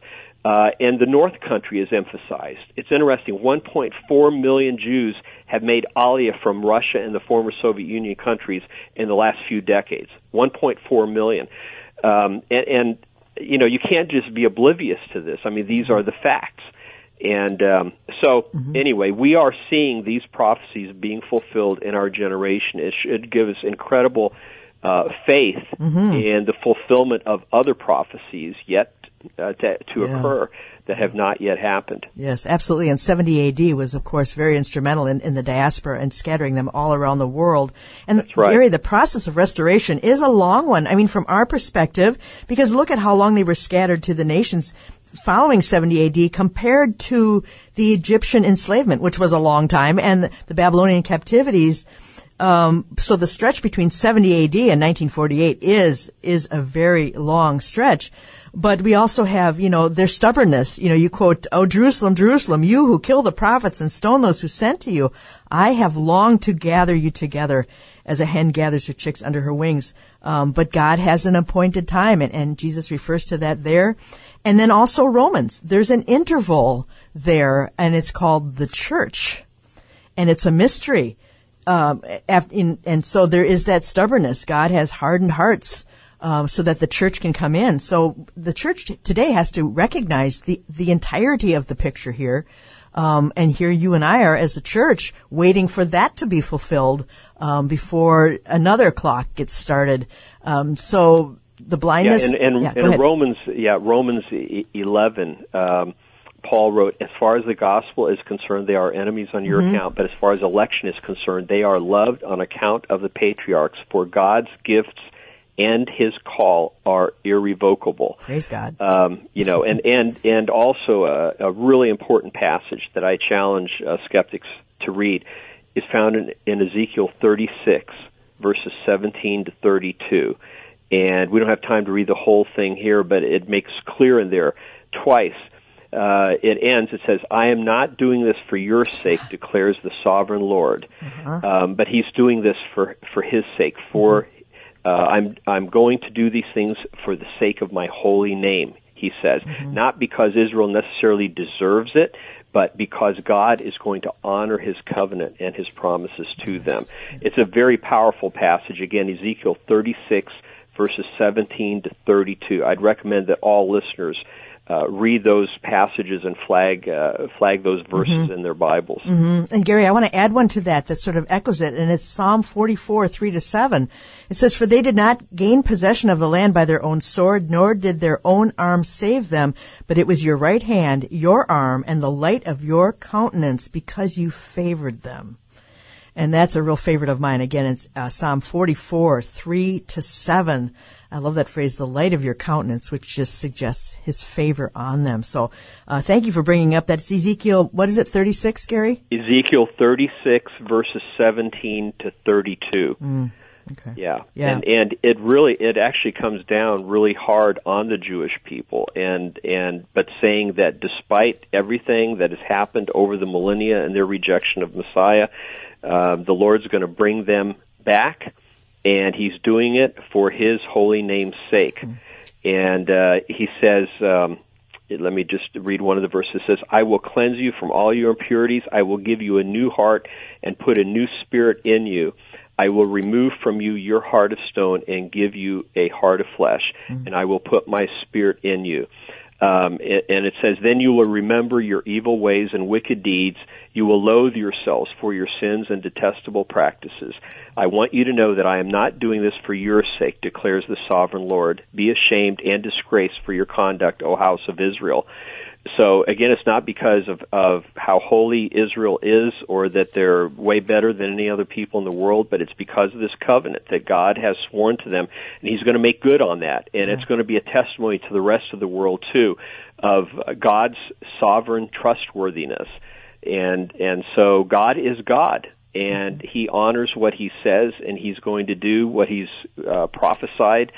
uh, and the North Country is emphasized. It's interesting. 1.4 million Jews have made aliyah from Russia and the former Soviet Union countries in the last few decades. 1.4 million, um, and, and you know you can't just be oblivious to this. I mean, these are the facts. And um, so, anyway, we are seeing these prophecies being fulfilled in our generation. It should give us incredible uh, faith in the fulfillment of other prophecies yet uh, to, to Yeah. occur that have not yet happened. Yes, absolutely. And 70 AD was, of course, very instrumental in, in the diaspora and scattering them all around the world. And That's right. Gary, the process of restoration is a long one. I mean, from our perspective, because look at how long they were scattered to the nations following 70 AD compared to the Egyptian enslavement, which was a long time, and the Babylonian captivities. Um, so the stretch between 70 AD and 1948 is is a very long stretch. But we also have, you know, their stubbornness. You know, you quote, "Oh Jerusalem, Jerusalem, you who kill the prophets and stone those who sent to you, I have longed to gather you together as a hen gathers her chicks under her wings." Um, but God has an appointed time, and, and Jesus refers to that there. And then also Romans. There's an interval there, and it's called the church, and it's a mystery um, in, and so there is that stubbornness. God has hardened hearts um, so that the church can come in. So the church t- today has to recognize the the entirety of the picture here. Um, and here you and I are as a church waiting for that to be fulfilled um, before another clock gets started. Um, so the Yeah, blindness. and, and, Yeah, and. Romans, yeah, Romans e- eleven. Um, Paul wrote, "As far as the gospel is concerned, they are enemies on your Mm-hmm. account. But as far as election is concerned, they are loved on account of the patriarchs. For God's gifts and His call are irrevocable." Praise God. um, you know, and and and also a, a really important passage that I challenge uh, skeptics to read is found in, in Ezekiel 36, verses 17 to 32. And we don't have time to read the whole thing here, but it makes clear in there twice. Uh, it ends. It says, "I am not doing this for your sake," declares the sovereign Lord, um, but He's doing this for for His sake. For uh, I'm I'm going to do these things for the sake of my holy name. He says, not because Israel necessarily deserves it, but because God is going to honor His covenant and His promises to them. It's a very powerful passage. Again, Ezekiel 36 verses 17 to 32. I'd recommend that all listeners uh, read those passages and flag uh, flag those verses in their Bibles. And Gary, I want to add one to that that sort of echoes it, and it's Psalm 44, 3 to 7. It says, For they did not gain possession of the land by their own sword, nor did their own arm save them, but it was your right hand, your arm, and the light of your countenance, because you favored them. And that's a real favorite of mine. Again, it's uh, Psalm 44, 3 to 7. I love that phrase, the light of your countenance, which just suggests his favor on them. So, uh, thank you for bringing up that. It's Ezekiel, what is it, 36, Gary? Ezekiel 36 verses 17 to 32. Mm. Okay. Yeah. Yeah. And and it really it actually comes down really hard on the Jewish people and and but saying that despite everything that has happened over the millennia and their rejection of Messiah, um, the Lord's going to bring them back and he's doing it for his holy name's sake. And uh, he says um, let me just read one of the verses. It says, I will cleanse you from all your impurities. I will give you a new heart and put a new spirit in you. I will remove from you your heart of stone and give you a heart of flesh, and I will put my spirit in you. Um, and it says, Then you will remember your evil ways and wicked deeds. You will loathe yourselves for your sins and detestable practices. I want you to know that I am not doing this for your sake, declares the sovereign Lord. Be ashamed and disgraced for your conduct, O house of Israel. So again, it's not because of, of how holy Israel is or that they're way better than any other people in the world, but it's because of this covenant that God has sworn to them, and He's going to make good on that, and it's going to be a testimony to the rest of the world too of God's sovereign trustworthiness, and and so God is God, and He honors what He says, and He's going to do what He's uh, prophesied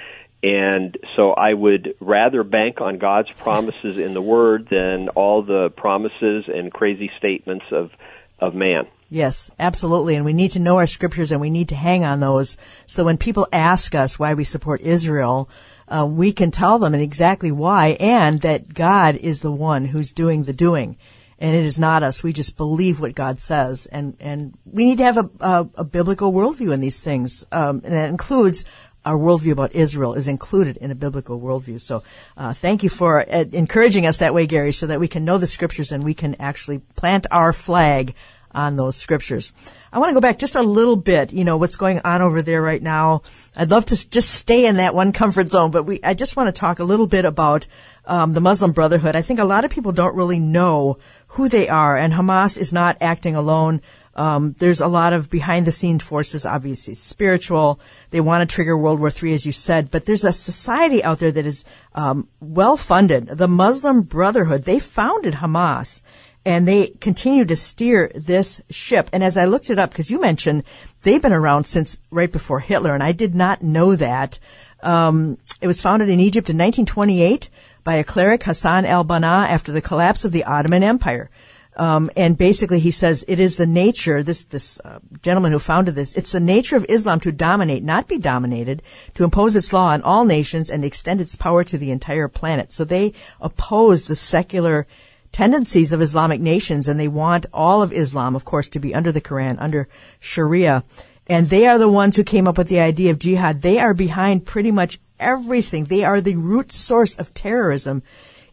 and so I would rather bank on God's promises in the Word than all the promises and crazy statements of, of man. Yes, absolutely. And we need to know our scriptures and we need to hang on those. So when people ask us why we support Israel, uh, we can tell them exactly why and that God is the one who's doing the doing. And it is not us. We just believe what God says. And, and we need to have a, a, a biblical worldview in these things. Um, and it includes our worldview about Israel is included in a biblical worldview. So, uh, thank you for uh, encouraging us that way, Gary, so that we can know the scriptures and we can actually plant our flag on those scriptures. I want to go back just a little bit, you know, what's going on over there right now. I'd love to just stay in that one comfort zone, but we, I just want to talk a little bit about, um, the Muslim Brotherhood. I think a lot of people don't really know who they are, and Hamas is not acting alone. Um, there's a lot of behind the scenes forces, obviously spiritual. They want to trigger World War III, as you said, but there's a society out there that is um, well funded. The Muslim Brotherhood, they founded Hamas and they continue to steer this ship. And as I looked it up, because you mentioned they've been around since right before Hitler, and I did not know that. Um, it was founded in Egypt in 1928 by a cleric, Hassan al-Banna, after the collapse of the Ottoman Empire. Um, and basically, he says it is the nature. This this uh, gentleman who founded this. It's the nature of Islam to dominate, not be dominated, to impose its law on all nations and extend its power to the entire planet. So they oppose the secular tendencies of Islamic nations, and they want all of Islam, of course, to be under the Quran, under Sharia. And they are the ones who came up with the idea of jihad. They are behind pretty much everything. They are the root source of terrorism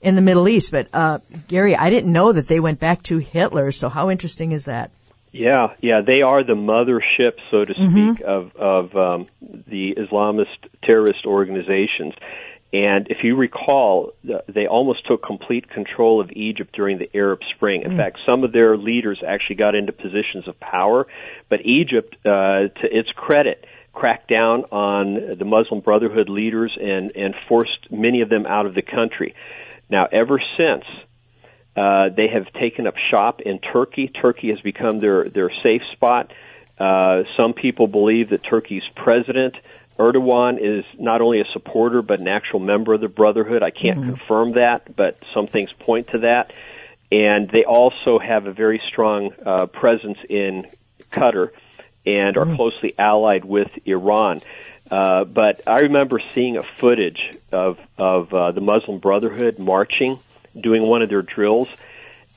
in the Middle East. But uh, Gary, I didn't know that they went back to Hitler. So how interesting is that? Yeah, yeah, they are the mothership, so to speak, mm-hmm. of of um, the Islamist terrorist organizations. And if you recall, they almost took complete control of Egypt during the Arab Spring. In mm. fact, some of their leaders actually got into positions of power. But Egypt, uh, to its credit, cracked down on the Muslim Brotherhood leaders and, and forced many of them out of the country. Now, ever since, uh, they have taken up shop in Turkey. Turkey has become their, their safe spot. Uh, some people believe that Turkey's president, Erdogan, is not only a supporter but an actual member of the Brotherhood. I can't mm-hmm. confirm that, but some things point to that. And they also have a very strong uh, presence in Qatar and are mm-hmm. closely allied with Iran. Uh, but I remember seeing a footage of of uh, the Muslim Brotherhood marching, doing one of their drills,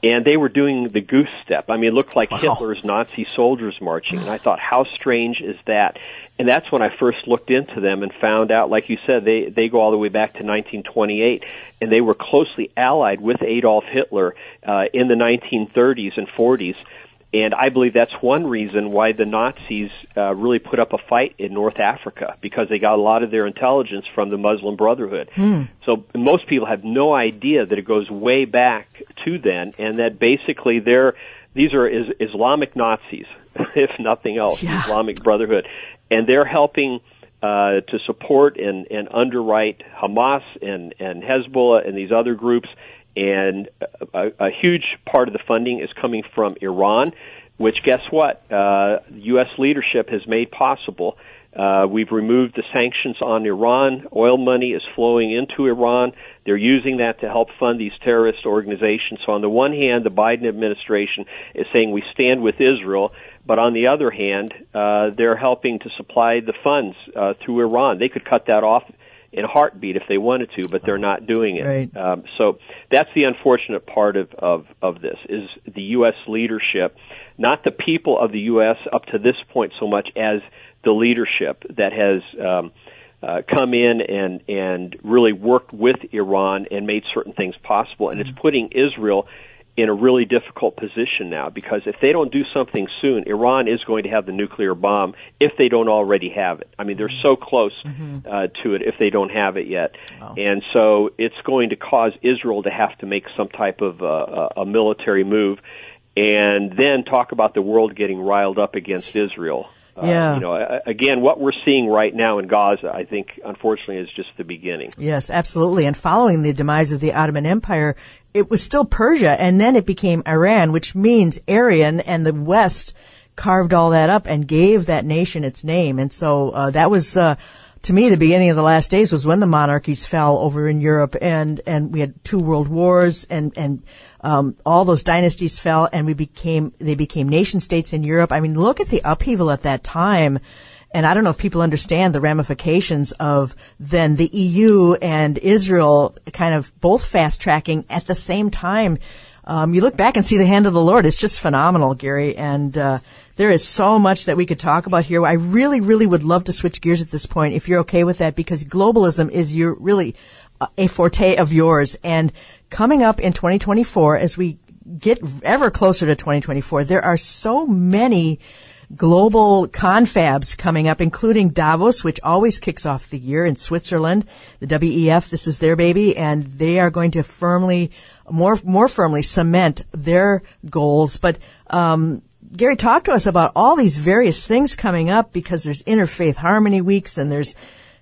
and they were doing the goose step. I mean, it looked like wow. Hitler's Nazi soldiers marching, and I thought, how strange is that? And that's when I first looked into them and found out, like you said, they they go all the way back to 1928, and they were closely allied with Adolf Hitler uh, in the 1930s and 40s and I believe that's one reason why the Nazis uh, really put up a fight in North Africa because they got a lot of their intelligence from the Muslim Brotherhood. Hmm. So most people have no idea that it goes way back to then, and that basically they're these are is, Islamic Nazis, (laughs) if nothing else, yeah. Islamic Brotherhood, and they're helping. Uh, to support and, and underwrite Hamas and, and Hezbollah and these other groups, and a, a huge part of the funding is coming from Iran, which guess what? Uh, U.S. leadership has made possible. Uh, we've removed the sanctions on Iran. Oil money is flowing into Iran. They're using that to help fund these terrorist organizations. So on the one hand, the Biden administration is saying we stand with Israel, but on the other hand, uh, they're helping to supply the funds uh, through Iran. They could cut that off in a heartbeat if they wanted to, but they're not doing it. Right. Um, so that's the unfortunate part of, of, of this is the U.S. leadership, not the people of the U.S. up to this point so much as the leadership that has um, uh, come in and and really worked with Iran and made certain things possible, and mm-hmm. it's putting Israel in a really difficult position now because if they don't do something soon, Iran is going to have the nuclear bomb if they don't already have it. I mean, they're so close uh, to it if they don't have it yet, and so it's going to cause Israel to have to make some type of uh, a military move, and then talk about the world getting riled up against Israel. Uh, Yeah. you know, again, what we're seeing right now in Gaza, I think, unfortunately, is just the beginning. Yes, absolutely. And following the demise of the Ottoman Empire, it was still Persia, and then it became Iran, which means Aryan, and the West carved all that up and gave that nation its name. And so uh, that was, uh, to me, the beginning of the last days was when the monarchies fell over in Europe, and and we had two world wars, and and um, all those dynasties fell, and we became they became nation states in Europe. I mean, look at the upheaval at that time. And I don't know if people understand the ramifications of then the EU and Israel kind of both fast tracking at the same time. Um, you look back and see the hand of the Lord. It's just phenomenal, Gary. And uh, there is so much that we could talk about here. I really, really would love to switch gears at this point, if you're okay with that, because globalism is your really uh, a forte of yours. And coming up in 2024, as we get ever closer to 2024, there are so many global confabs coming up, including Davos, which always kicks off the year in Switzerland. The WEF, this is their baby, and they are going to firmly, more more firmly cement their goals. But um, Gary, talk to us about all these various things coming up because there's interfaith harmony weeks and there's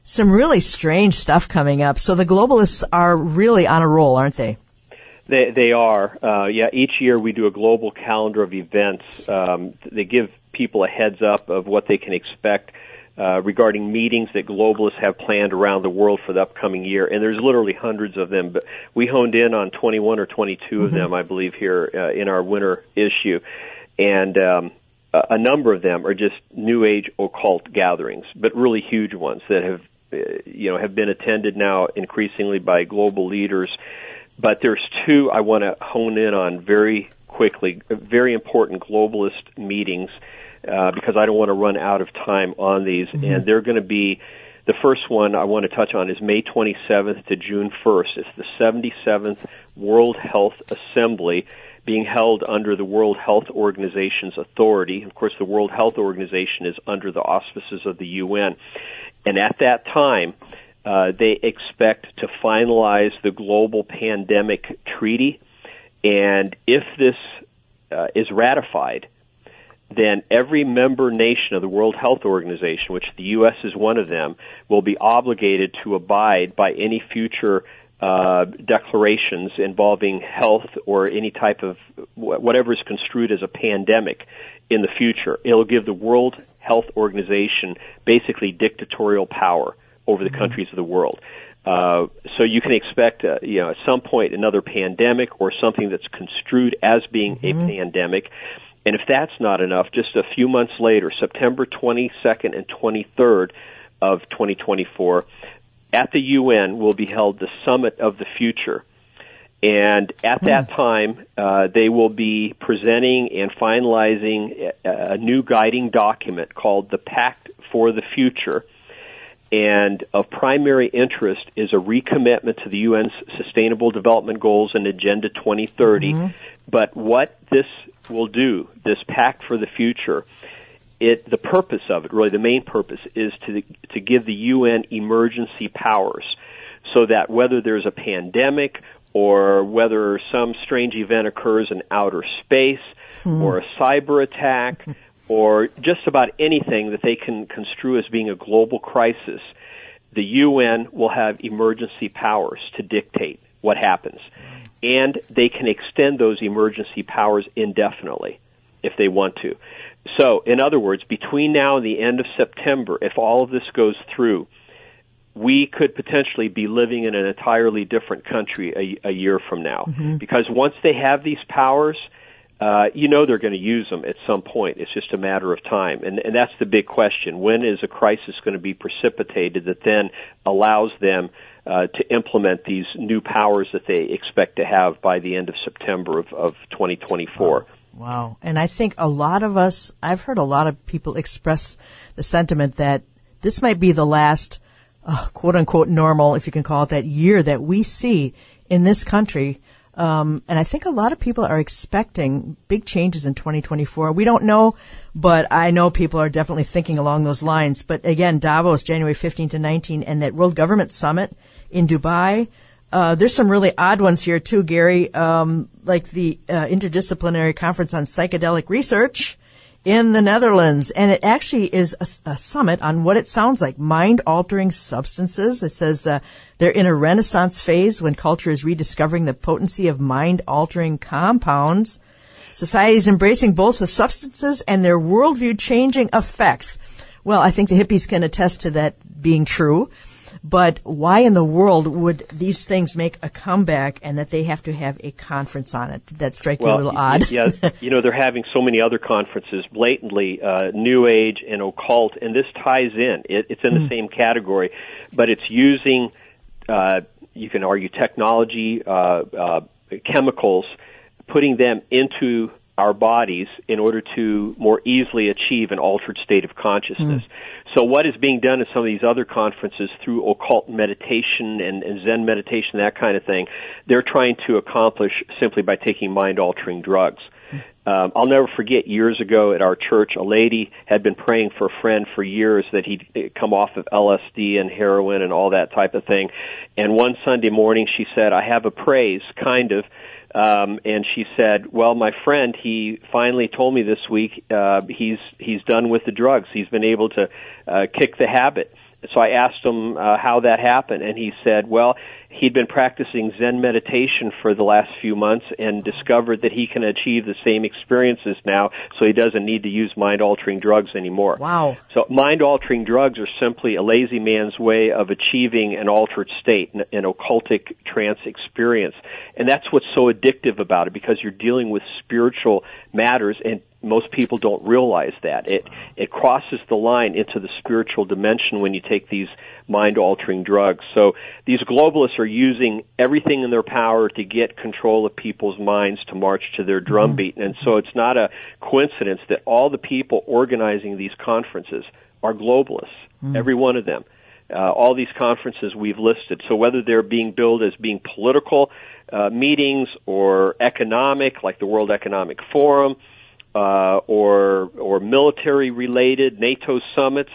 some really strange stuff coming up. So the globalists are really on a roll, aren't they? They they are. Uh, yeah, each year we do a global calendar of events. Um, they give people a heads up of what they can expect uh, regarding meetings that globalists have planned around the world for the upcoming year. And there's literally hundreds of them, but we honed in on 21 or 22 of them, I believe, here uh, in our winter issue. And um, a a number of them are just New Age occult gatherings, but really huge ones that have, uh, you know, have been attended now increasingly by global leaders. But there's two I want to hone in on very quickly, very important globalist meetings, uh, because I don't want to run out of time on these. And they're going to be, the first one I want to touch on is May 27th to June 1st. It's the 77th World Health Assembly being held under the World Health Organization's authority. Of course, the World Health Organization is under the auspices of the UN. And at that time, uh, they expect to finalize the global pandemic treaty. And if this uh, is ratified, then every member nation of the World Health Organization, which the U.S. is one of them, will be obligated to abide by any future uh, declarations involving health or any type of whatever is construed as a pandemic in the future. It'll give the World Health Organization basically dictatorial power over the countries of the world. Uh, so you can expect, uh, you know, at some point another pandemic or something that's construed as being a pandemic. And if that's not enough, just a few months later, September 22nd and 23rd of 2024, at the UN will be held the Summit of the Future. And at that time, uh, they will be presenting and finalizing a, a new guiding document called the Pact for the Future. And of primary interest is a recommitment to the UN's Sustainable Development Goals and Agenda 2030. But what this will do, this Pact for the Future, it the purpose of it, really the main purpose, is to to give the UN emergency powers, so that whether there's a pandemic or whether some strange event occurs in outer space hmm. or a cyber attack (laughs) or just about anything that they can construe as being a global crisis, the UN will have emergency powers to dictate what happens. And they can extend those emergency powers indefinitely if they want to. So, in other words, between now and the end of September, if all of this goes through, we could potentially be living in an entirely different country a, a year from now. Because once they have these powers, uh, you know they're going to use them at some point. It's just a matter of time. And, and that's the big question. When is a crisis going to be precipitated that then allows them uh, to implement these new powers that they expect to have by the end of September of, of 2024? Wow. And I think a lot of us, I've heard a lot of people express the sentiment that this might be the last uh, quote unquote normal, if you can call it that, year that we see in this country Um, and I think a lot of people are expecting big changes in 2024. We don't know, but I know people are definitely thinking along those lines. But again, Davos, January 15 to 19, and that World Government Summit in Dubai. Uh, there's some really odd ones here too, Gary, um, like the uh, Interdisciplinary Conference on Psychedelic Research in the Netherlands. And it actually is a, a summit on what it sounds like mind altering substances. It says uh, they're in a renaissance phase when culture is rediscovering the potency of mind altering compounds. Society is embracing both the substances and their worldview changing effects. Well, I think the hippies can attest to that being true. But why in the world would these things make a comeback and that they have to have a conference on it? Did that strike well, you a little odd? yeah, (laughs) you know, they're having so many other conferences, blatantly uh, New Age and occult, and this ties in. It, it's in the mm. same category, but it's using, uh, you can argue, technology, uh, uh, chemicals, putting them into our bodies in order to more easily achieve an altered state of consciousness. Mm. So what is being done at some of these other conferences through occult meditation and, and Zen meditation, that kind of thing, they're trying to accomplish simply by taking mind altering drugs. Um, I'll never forget years ago at our church, a lady had been praying for a friend for years that he'd eh, come off of LSD and heroin and all that type of thing. And one Sunday morning she said, I have a praise, kind of, um, and she said, "Well, my friend, he finally told me this week uh, he's he's done with the drugs. He's been able to uh, kick the habit." So I asked him uh, how that happened, and he said, "Well, he'd been practicing Zen meditation for the last few months and discovered that he can achieve the same experiences now, so he doesn't need to use mind altering drugs anymore. Wow. So mind altering drugs are simply a lazy man's way of achieving an altered state, an occultic trance experience. And that's what's so addictive about it because you're dealing with spiritual matters and most people don't realize that. It it crosses the line into the spiritual dimension when you take these mind altering drugs. So these globalists are using everything in their power to get control of people's minds to march to their drumbeat. Mm-hmm. And so it's not a coincidence that all the people organizing these conferences are globalists, mm-hmm. every one of them. Uh, all these conferences we've listed. So whether they're being billed as being political uh, meetings or economic, like the World Economic Forum, uh, or or military related NATO summits,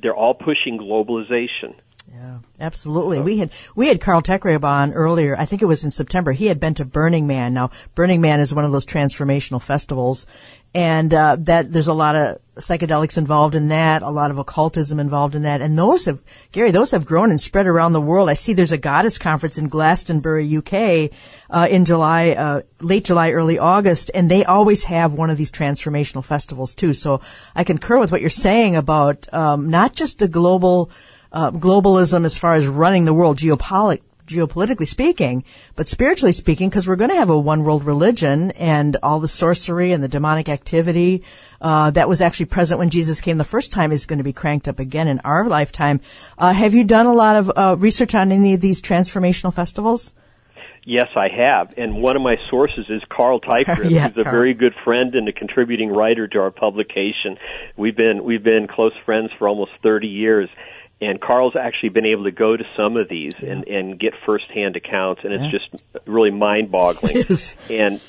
they're all pushing globalization. Yeah, absolutely. We had we had Carl Teichrib on earlier. I think it was in September. He had been to Burning Man. Now, Burning Man is one of those transformational festivals, and uh, that there's a lot of psychedelics involved in that, a lot of occultism involved in that, and those have Gary, those have grown and spread around the world. I see there's a goddess conference in Glastonbury, UK, uh, in July, uh, late July, early August, and they always have one of these transformational festivals too. So I concur with what you're saying about um, not just the global. Uh, globalism as far as running the world, geopolitically speaking, but spiritually speaking, because we're going to have a one world religion and all the sorcery and the demonic activity uh, that was actually present when Jesus came the first time is going to be cranked up again in our lifetime. Uh, have you done a lot of uh, research on any of these transformational festivals? Yes, I have, and one of my sources is Carl (laughs) Teichrib, yeah, who's a Carl. very good friend and a contributing writer to our publication. We've been we've been close friends for almost thirty years, and Carl's actually been able to go to some of these and, and get firsthand accounts, and it's yeah. just really mind-boggling. (laughs) Yes. And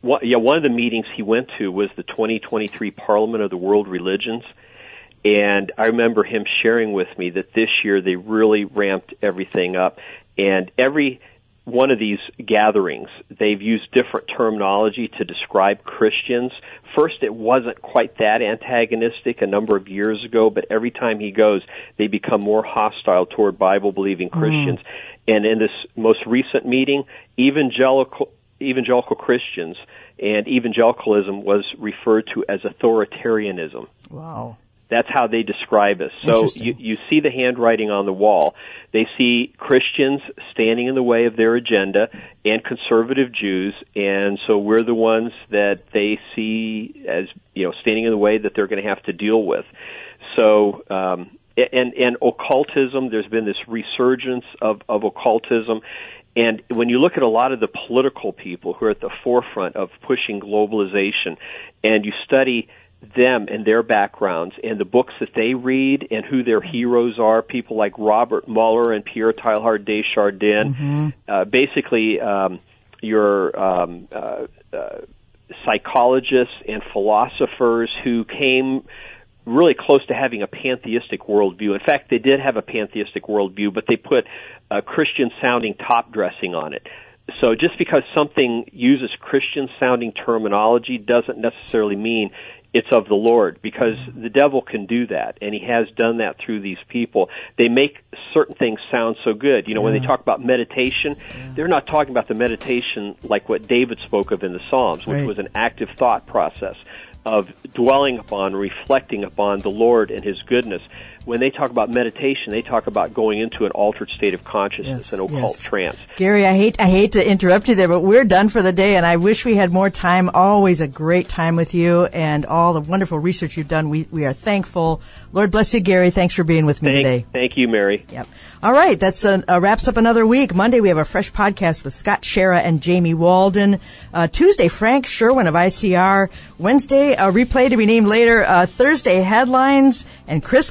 what, yeah, one of the meetings he went to was the 2023 Parliament of the World Religions, and I remember him sharing with me that this year they really ramped everything up, and every one of these gatherings, they've used different terminology to describe Christians. First, it wasn't quite that antagonistic a number of years ago, but every time he goes, they become more hostile toward Bible believing mm. Christians. Mm. And in this most recent meeting, evangelical evangelical Christians and evangelicalism was referred to as authoritarianism. Wow. That's how they describe us. So you, you see the handwriting on the wall. They see Christians standing in the way of their agenda and conservative Jews, and so we're the ones that they see as you know standing in the way that they're going to have to deal with. So um, and and occultism, there's been this resurgence of, of occultism. And when you look at a lot of the political people who are at the forefront of pushing globalization, and you study them and their backgrounds and the books that they read and who their heroes are. People like Robert Muller and Pierre Teilhard de Chardin. Mm-hmm. Uh, basically, um, your um, uh, uh, psychologists and philosophers who came really close to having a pantheistic worldview. In fact, they did have a pantheistic worldview, but they put a Christian sounding top dressing on it. So just because something uses Christian sounding terminology doesn't necessarily mean it's of the Lord because the devil can do that and he has done that through these people. They make certain things sound so good. You know, when they talk about meditation, they're not talking about the meditation like what David spoke of in the Psalms, which Right. was an active thought process of dwelling upon, reflecting upon the Lord and his goodness. When they talk about meditation, they talk about going into an altered state of consciousness, Yes, an occult yes. trance. Gary, I hate I hate to interrupt you there, but we're done for the day, and I wish we had more time. Always a great time with you, and all the wonderful research you've done. We we are thankful. Lord bless you, Gary. Thanks for being with me Thank, today. thank you, Mary. Yep. All right, that's uh, uh, wraps up another week. Monday we have a fresh podcast with Scott Shera and Jamie Walden. Uh, Tuesday, Frank Sherwin of ICR. Wednesday, a replay to be named later. Uh, Thursday, headlines, and Chris